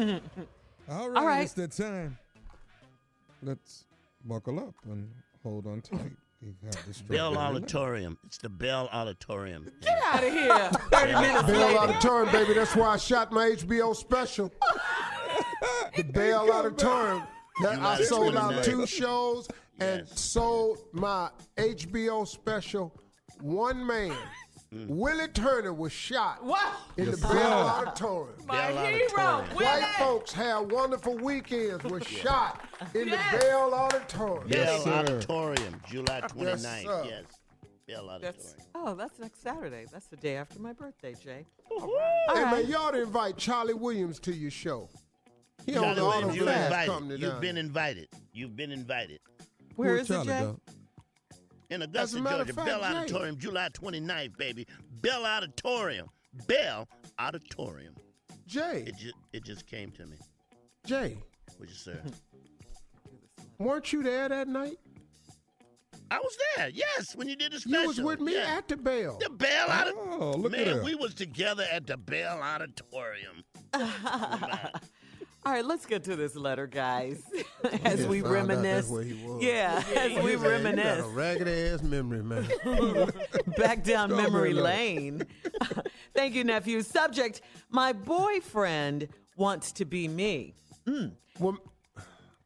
All right, All right. it's that time. Let's buckle up and hold on tight. We have the Bell. Auditorium. It's the Bell Auditorium. Get out of here. 30 minutes Bell later. Auditorium, baby. That's why I shot my HBO special. the Bell Auditorium. That I sold out two shows and Yes. sold my HBO special. One man, Mm. Willie Turner, was shot Wow. in the Yes, Bell. Auditorium. My Bell hero, Auditorium. Willie. White folks have wonderful weekends. Was shot in Yes. the Bell Auditorium. Bell sir. Auditorium, July 29th. Yes, sir. Yes. Bell That's, Auditorium. oh, that's next Saturday. That's the day after my birthday, Jay. Hey All man, right. you ought to invite Charlie Williams to your show. He owns Charlie the Williams, auto you're glass invited. company You've down been invited. You've been invited. Where Where's is it, Jay? dog? In As Augusta, a matter Georgia. fact, Bell Jay- Auditorium, July 29th, baby. Bell Auditorium. Bell Auditorium. Jay, It just, it just came to me. Jay, Would you, sir? weren't you there that night? I was there. Yes, when you did the special. You was with me yeah. at the Bell. the Bell Auditorium. Oh, look Man, at that. we was together at the Bell Auditorium. All right, let's get to this letter, guys. as we reminisce. that's where he was. Yeah, as we You reminisce. You got a ragged ass memory, man. back down memory lane. Thank you, nephew. Subject My boyfriend wants to be me. well,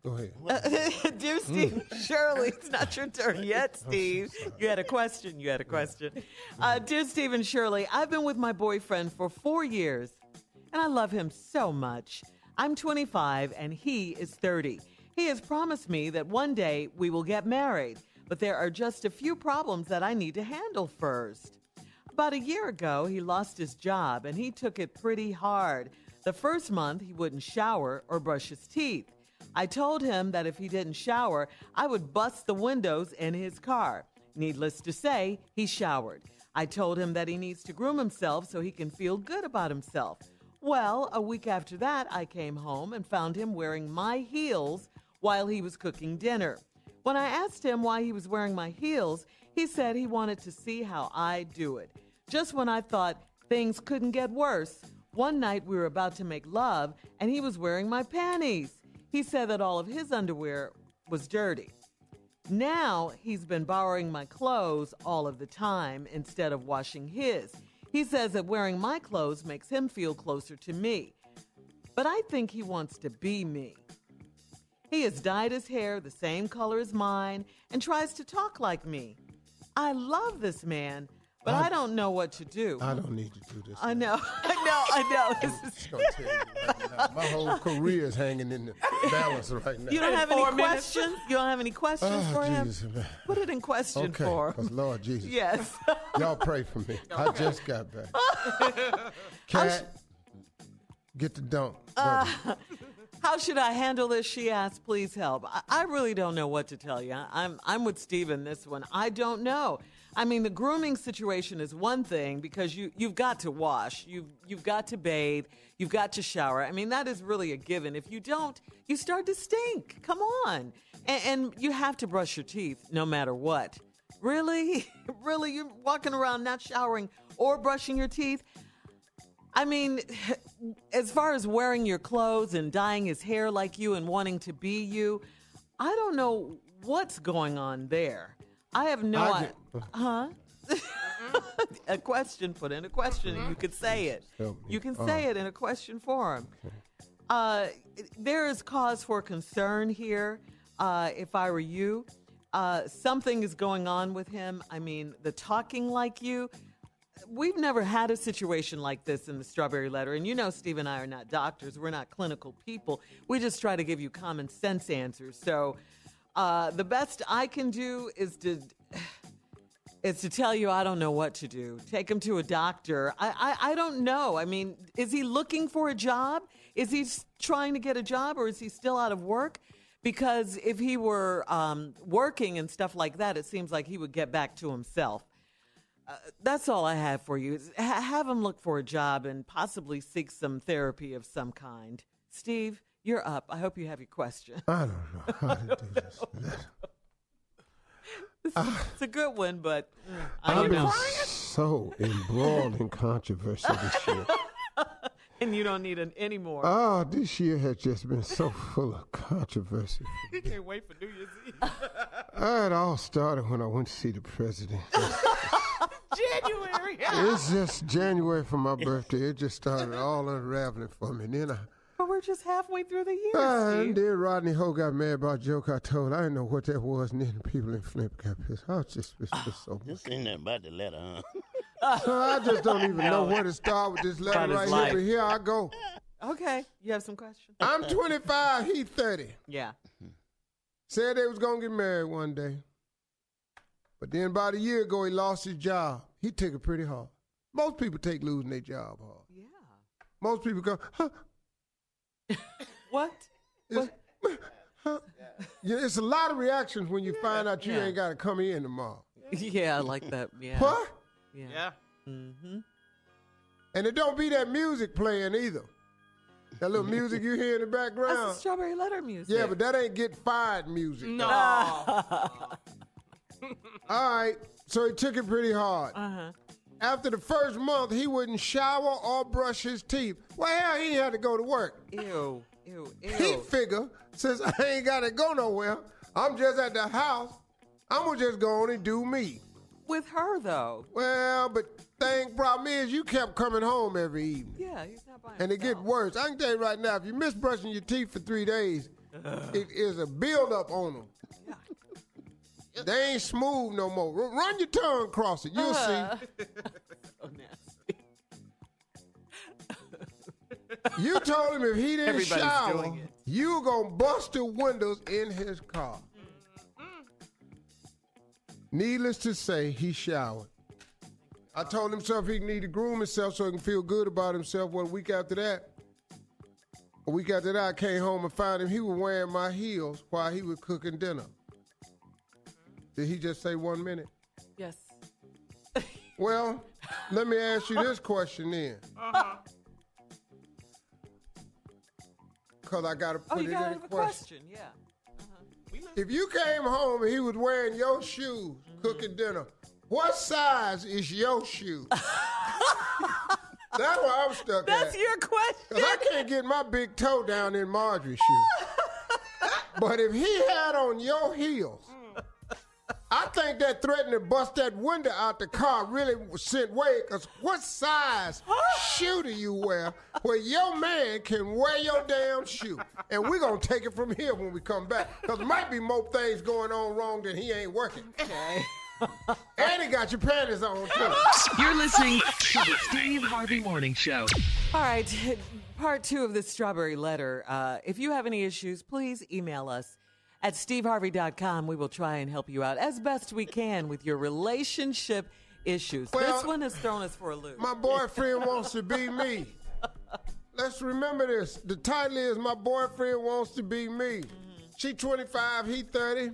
go ahead. Dear Steve, Shirley, it's not your turn yet, Steve. You had a question. You had a question. Uh, dear Steve and Shirley, I've been with my boyfriend for four years, and I love him so much. I'm 25 and he is 30. He has promised me that one day we will get married, but there are just a few problems that I need to handle first. About a year ago, he lost his job and he took it pretty hard. The first month, he wouldn't shower or brush his teeth. I told him that if he didn't shower, I would bust the windows in his car. Needless to say, he showered. I told him that he needs to groom himself so he can feel good about himself. Well, a week after that, I came home and found him wearing my heels while he was cooking dinner. When I asked him why he was wearing my heels, he said he wanted to see how I do it. Just when I thought things couldn't get worse, one night we were about to make love and he was wearing my panties. He said that all of his underwear was dirty. Now he's been borrowing my clothes all of the time instead of washing his. He says that wearing my clothes makes him feel closer to me. But I think he wants to be me. He has dyed his hair the same color as mine and tries to talk like me. I love this man, but I, don't know what to do. I don't need to do this. I know, I know, I know. This I'm is- just gonna tell you right now, my whole career is hanging in the balance right now. you don't In have any four minutes. questions? You don't have any questions oh, for him? Jesus, man. Put it in question Okay, for 'cause him. Lord Jesus. Yes. Y'all pray for me. I just got back. Cat, get the dump. Uh, How should I handle this? She asked. Please help. I, I really don't know what to tell you. I- I'm I'm with Steve in this one. I don't know. I mean, the grooming situation is one thing because you you've got to wash, you've you've got to bathe, you've got to shower. I mean, that is really a given. If you don't, you start to stink. Come on, and, and you have to brush your teeth no matter what. Really, really, you're walking around not showering or brushing your teeth. I mean, as far as wearing your clothes and dyeing his hair like you and wanting to be you, I don't know what's going on there. I have no I idea. get- Huh? a question, put in a question, and you could say it. You can Uh. say it in a question form. Uh, there is cause for concern here. Uh, if I were you, uh, something is going on with him. I mean, the talking like you. We've never had a situation like this in the Strawberry Letter. And you know, Steve and I are not doctors. We're not clinical people. We just try to give you common sense answers. So uh, the best I can do is to. Is to tell you I don't know what to do. Take him to a doctor. I, I I don't know. I mean, is he looking for a job? Is he trying to get a job, or is he still out of work? Because if he were um, working and stuff like that, it seems like he would get back to himself. Uh, that's all I have for you. Ha- have him look for a job and possibly seek some therapy of some kind. Steve, you're up. I hope you have your question. I don't know how to do this. It's a good one, but mm, I I've don't been know. so embroiled in controversy this year. and you don't need an, any more. Oh, this year has just been so full of controversy. Can't wait for New Year's Eve. Uh, it all started when I went to see the president. January. It's just January for my birthday. It just started all unraveling for me. Then I, but we're just halfway through the year, uh, and Steve. then Rodney Ho got mad about a joke I told. I didn't know what that was, and then the people in Flint got pissed. I was just, it's just so much. This ain't nothing about the letter, huh? So I just don't even know where to start with this letter About right life. here. But here I go. Okay, you have some questions? I'm 25. He 30. Yeah. Said they was gonna get married one day. But then about a year ago, he lost his job. He took it pretty hard. Most people take losing their job hard. Yeah. Most people go, huh? What? It's, huh? Yeah, it's a lot of reactions when you find out you Yeah. ain't got to come in tomorrow. Yeah, I like that. Yeah. What? Yeah. Mm-hmm. And it don't be that music playing either. That little music you hear in the That's the background. strawberry letter music. Yeah, but that ain't get fired music. No. All right, so he took it pretty hard. Uh-huh. After the first month, he wouldn't shower or brush his teeth. Well, hell, he had to go to work. Ew. Ew. Ew. He figure, since I ain't got to go nowhere, I'm just at the house, I'm going to just go on and do me. With her though. Well, but thing problem is you kept coming home every evening. Yeah, he's not buying. And it get worse. I can tell you right now, if you miss brushing your teeth for three days, it is a buildup on them. They ain't smooth no more. R- Run your tongue across it. You'll see. Uh-huh. So oh, nasty. You told him if he didn't Everybody's shower, doing it. you gonna bust the windows in his car. Mm-hmm. Needless to say, he showered. I told himself he need to groom himself so he can feel good about himself. Well, a week after that, a week after that, I came home and found him. He was wearing my heels while he was cooking dinner. Did he just say one minute? Yes. Well, let me ask you this question then. Uh-huh. Because I got to Oh, put you it got in a question. question. Yeah. Uh-huh. If you came home and he was wearing your shoes, mm-hmm. cooking dinner, what size is your shoe? That's where I'm stuck That's at. your question. Because I can't get my big toe down in Marjorie's shoe. but if he had on your heels, I think that threatening to bust that window out the car really sent way. Because what size shoe do you wear where your man can wear your damn shoe? And we're going to take it from here when we come back. Because there might be more things going on wrong than he ain't working. Okay. And he got your panties on, too. You're listening to the Steve Harvey Morning Show. All right, part two of this strawberry letter. Uh, if you have any issues, please email us at steveharvey.com. We will try and help you out as best we can with your relationship issues. Well, this one has thrown us for a loop. My boyfriend wants to be me. Let's remember this. The title is My Boyfriend Wants to Be Me. Mm-hmm. She 25, he 30.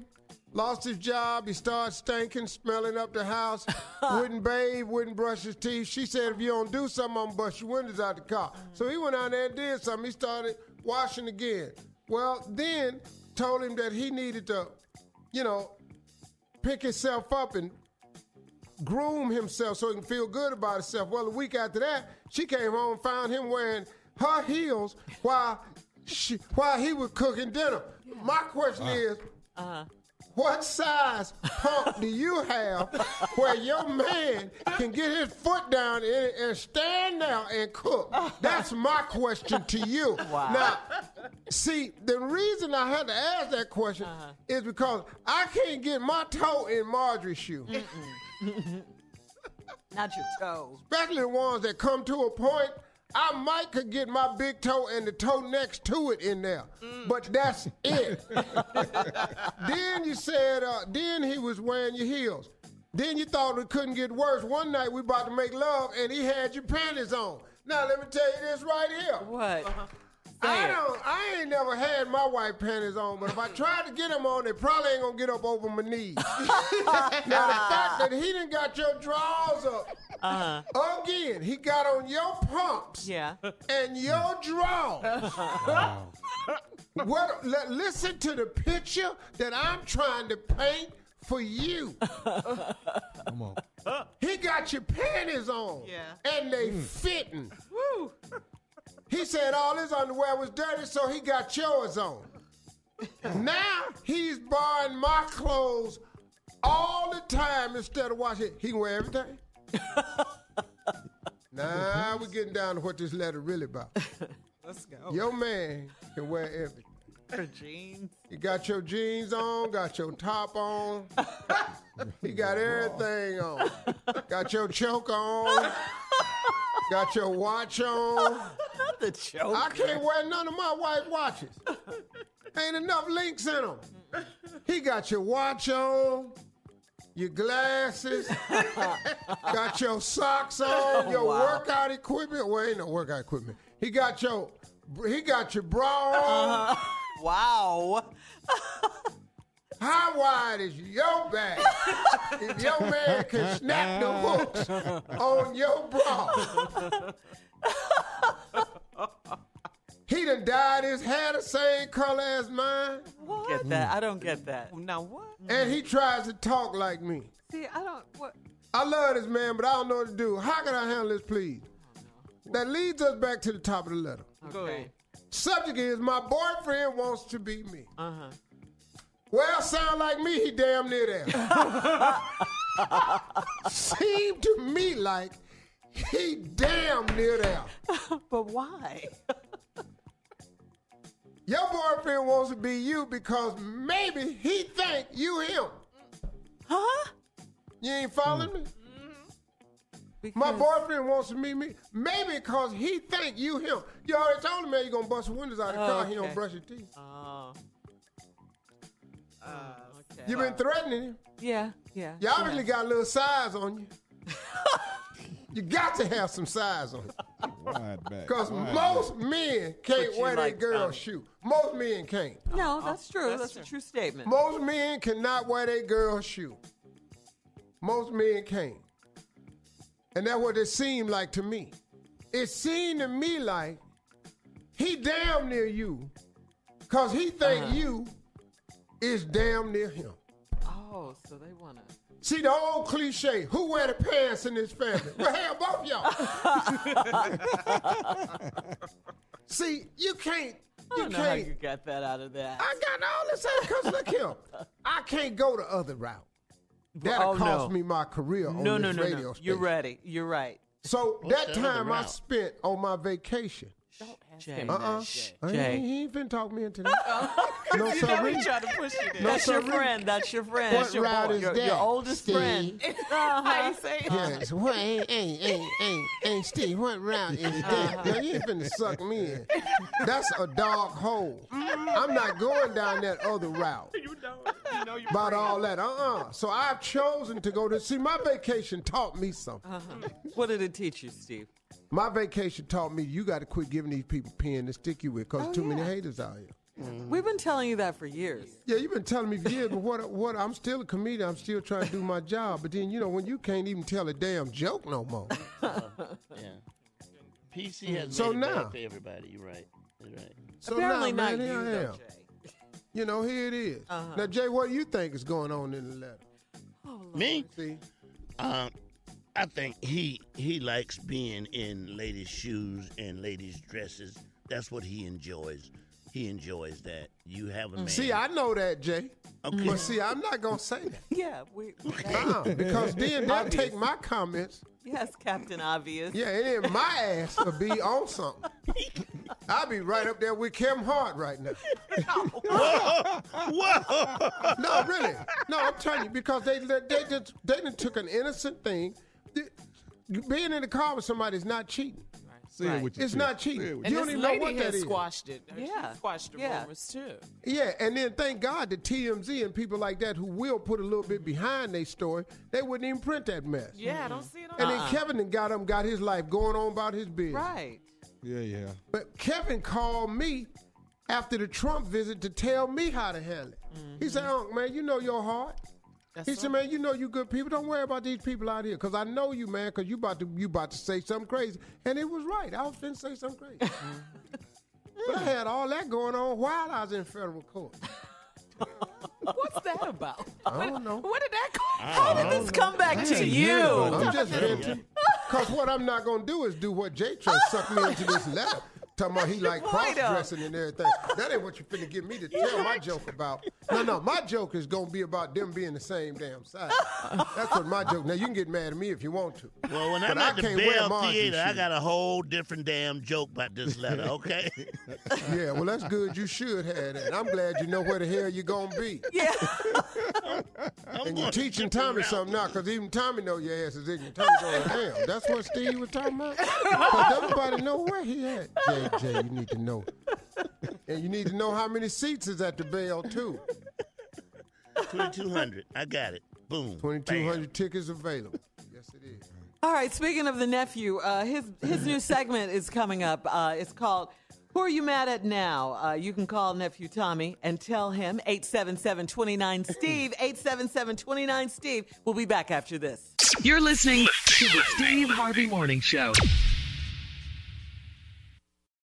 Lost his job. He started stinking, smelling up the house. wouldn't bathe, wouldn't brush his teeth. She said, if you don't do something, I'm going to bust your windows out the car. Mm-hmm. So he went out there and did something. He started washing again. Well, then told him that he needed to, you know, pick himself up and groom himself so he can feel good about himself. Well, a week after that, she came home and found him wearing her heels while she, while he was cooking dinner. My question uh-huh. is, uh-huh. What size pump do you have where your man can get his foot down in it and stand there and cook? That's my question to you. Now, see, the reason I had to ask that question uh-huh. is because I can't get my toe in Marjorie's shoe. Not your toe. especially the ones that come to a point. I might could get my big toe and the toe next to it in there, but that's it. then you said, uh, then he was wearing your heels. Then you thought it couldn't get worse. One night we about to make love and he had your panties on. Now let me tell you this right here. What? I don't. I ain't never had my white panties on, but if I tried to get them on, they probably ain't gonna get up over my knees. now the fact that he didn't got your drawers up uh-huh. again, he got on your pumps Yeah. and your drawers. what? li- listen to the picture that I'm trying to paint for you. Come on. He got your panties on, Yeah. and they mm. fitting. Woo. He said all his underwear was dirty, so he got yours on. now he's borrowing my clothes all the time instead of washing. He can wear everything. now we're getting down to what this letter really about. Let's go. Your man can wear everything. Her jeans. You got your jeans on, got your top on. he got everything on. Got your choke on. Got your watch on. Not the joke. I can't wear none of my white watches. Ain't enough links in them. He got your watch on, your glasses, got your socks on, oh, your wow. workout equipment. Well, ain't no workout equipment. He got your he got your bra on. Uh-huh. Wow. How wide is your back? if your man can snap the hooks on your bra. he done dyed his hair the same color as mine, Get that? I don't get that. Now what? and he tries to talk like me. See, I don't. What? I love this man, but I don't know what to do. How can I handle this, please? That leads us back to the top of the letter. Okay. Subject is my boyfriend wants to be me. Uh huh. Well, sound like me, he damn near there. Seem to me like he damn near there. But why? Your boyfriend wants to be you because maybe he think you him. Huh? You ain't following me? Because, My boyfriend wants to meet me. Maybe because he think you him. You already told him, man, you gonna bust the windows out of the Oh, car. He don't brush his teeth. Oh. Uh, okay. You been threatening him. Yeah. Yeah. You obviously got a little size on you. you got to have some size on it. Wide back. Because wide most men can't wear like their girl Tommy. shoe. Most men can't. No, that's true. That's, a true statement. Most men cannot wear their girl shoe. Most men can't. And that's what it seemed like to me. It seemed to me like he damn near you because he think Uh-huh. you is damn near him. Oh, so they wanna. See the old cliche, who wear the pants in this family? Well, hell, both y'all. See, you can't, I you don't know can't. you got that out of that. I got all this out because look here. I can't go the other route. That'll Oh, cost no. me my career on no, this no, no, radio no. station. You're ready. You're right. So What's that time I spent on my vacation. Jay. Uh-uh. Jay. I ain't- Jay. He ain't finna talk me into that. Oh. No, You know sorry. he tried to push you there. No, That's your friend. That's your friend. What That's your route boy. is your, that, your oldest Steve? friend. How you say it? Yes. What, ain't, ain't, ain't, ain't, ain't Steve, what route is uh-huh. that? Now, you ain't finna suck me in. That's a dark hole. Mm-hmm. I'm not going down that other route. You know, you know your About all that. Uh-uh. So I've chosen to go to, see, my vacation taught me something. Uh-huh. What did it teach you, Steve? My vacation taught me you got to quit giving these people pen to stick you with because Oh, too many haters out here. We've been telling you that for years. Yeah, you've been telling me for years, but what? What? I'm still a comedian. I'm still trying to do my job. But then you know when you can't even tell a damn joke no more. Yeah. PC has So made it bad now- for everybody. You're right. You're right. So Apparently now, not man, you, here I am. Jay. You know, here it is. Uh-huh. Now, Jay, what do you think is going on in the letter? Oh, Me? See, Um, I think he he likes being in ladies' shoes and ladies' dresses. That's what he enjoys. He enjoys that. You have a man. see, I know that, Jay. Okay. But see, I'm not gonna say that Yeah, we. uh because then they'll Obvious. take my comments. Yes, Captain Obvious. Yeah, and then my ass will be on something. I'll be right up there with Kim Hart right now. Whoa! Whoa! No, really. No, I'm telling you because they they they just they done took an innocent thing. Being in the car with somebody is not cheating. Say it with your It's chest. not cheating. It with And You don't even know lady what that has squashed it. She Yeah. squashed the Yeah. rumors too. Yeah, and then thank God the TMZ and people like that who will put a little bit behind their story, they wouldn't even print that mess. Yeah, I don't see it on. And then Kevin done got him, got his life going on about his business. Right. Yeah, yeah. But Kevin called me after the Trump visit to tell me how to handle it. He said, mm-hmm. Unc, man, you know your heart. That's He said, man, you know you good people. Don't worry about these people out here, cause I know you, man, cause you about to you about to say something crazy. And it was right. I was finna say something crazy. but I had all that going on while I was in federal court. What's that about? I don't know. What did that come? How did this come back to you? I'm just venting. Cause what I'm not gonna do is do what Jay tried to suck me into this letter. Talking about he like cross dressing and everything. That ain't what you finna get me to tell my joke about. No, no, my joke is gonna be about them being the same damn size. That's what my joke. Now you can get mad at me if you want to. Well, when But I'm I at the can't wear Bell Margie Theater, I got a whole different damn joke about this letter, okay? Yeah, well that's good. You should have that. I'm glad you know where the hell you're gonna be. Yeah. And you're teaching Tommy route. something now, because even Tommy know your ass is ignorant. Tommy going, damn, that's what Steve was talking about? Because everybody know where he at. JJ, you need to know. And you need to know how many seats is at the Bell, too. 2200. I got it. Boom. 2,200 tickets available. Yes, it is. All right. Speaking of the nephew, uh, his his new segment is coming up. Uh, it's called "Who Are You Mad at Now?" Uh, you can call nephew Tommy and tell him 877-29 Steve 877-29 Steve. We'll be back after this. You're listening to the Steve Harvey Morning Show.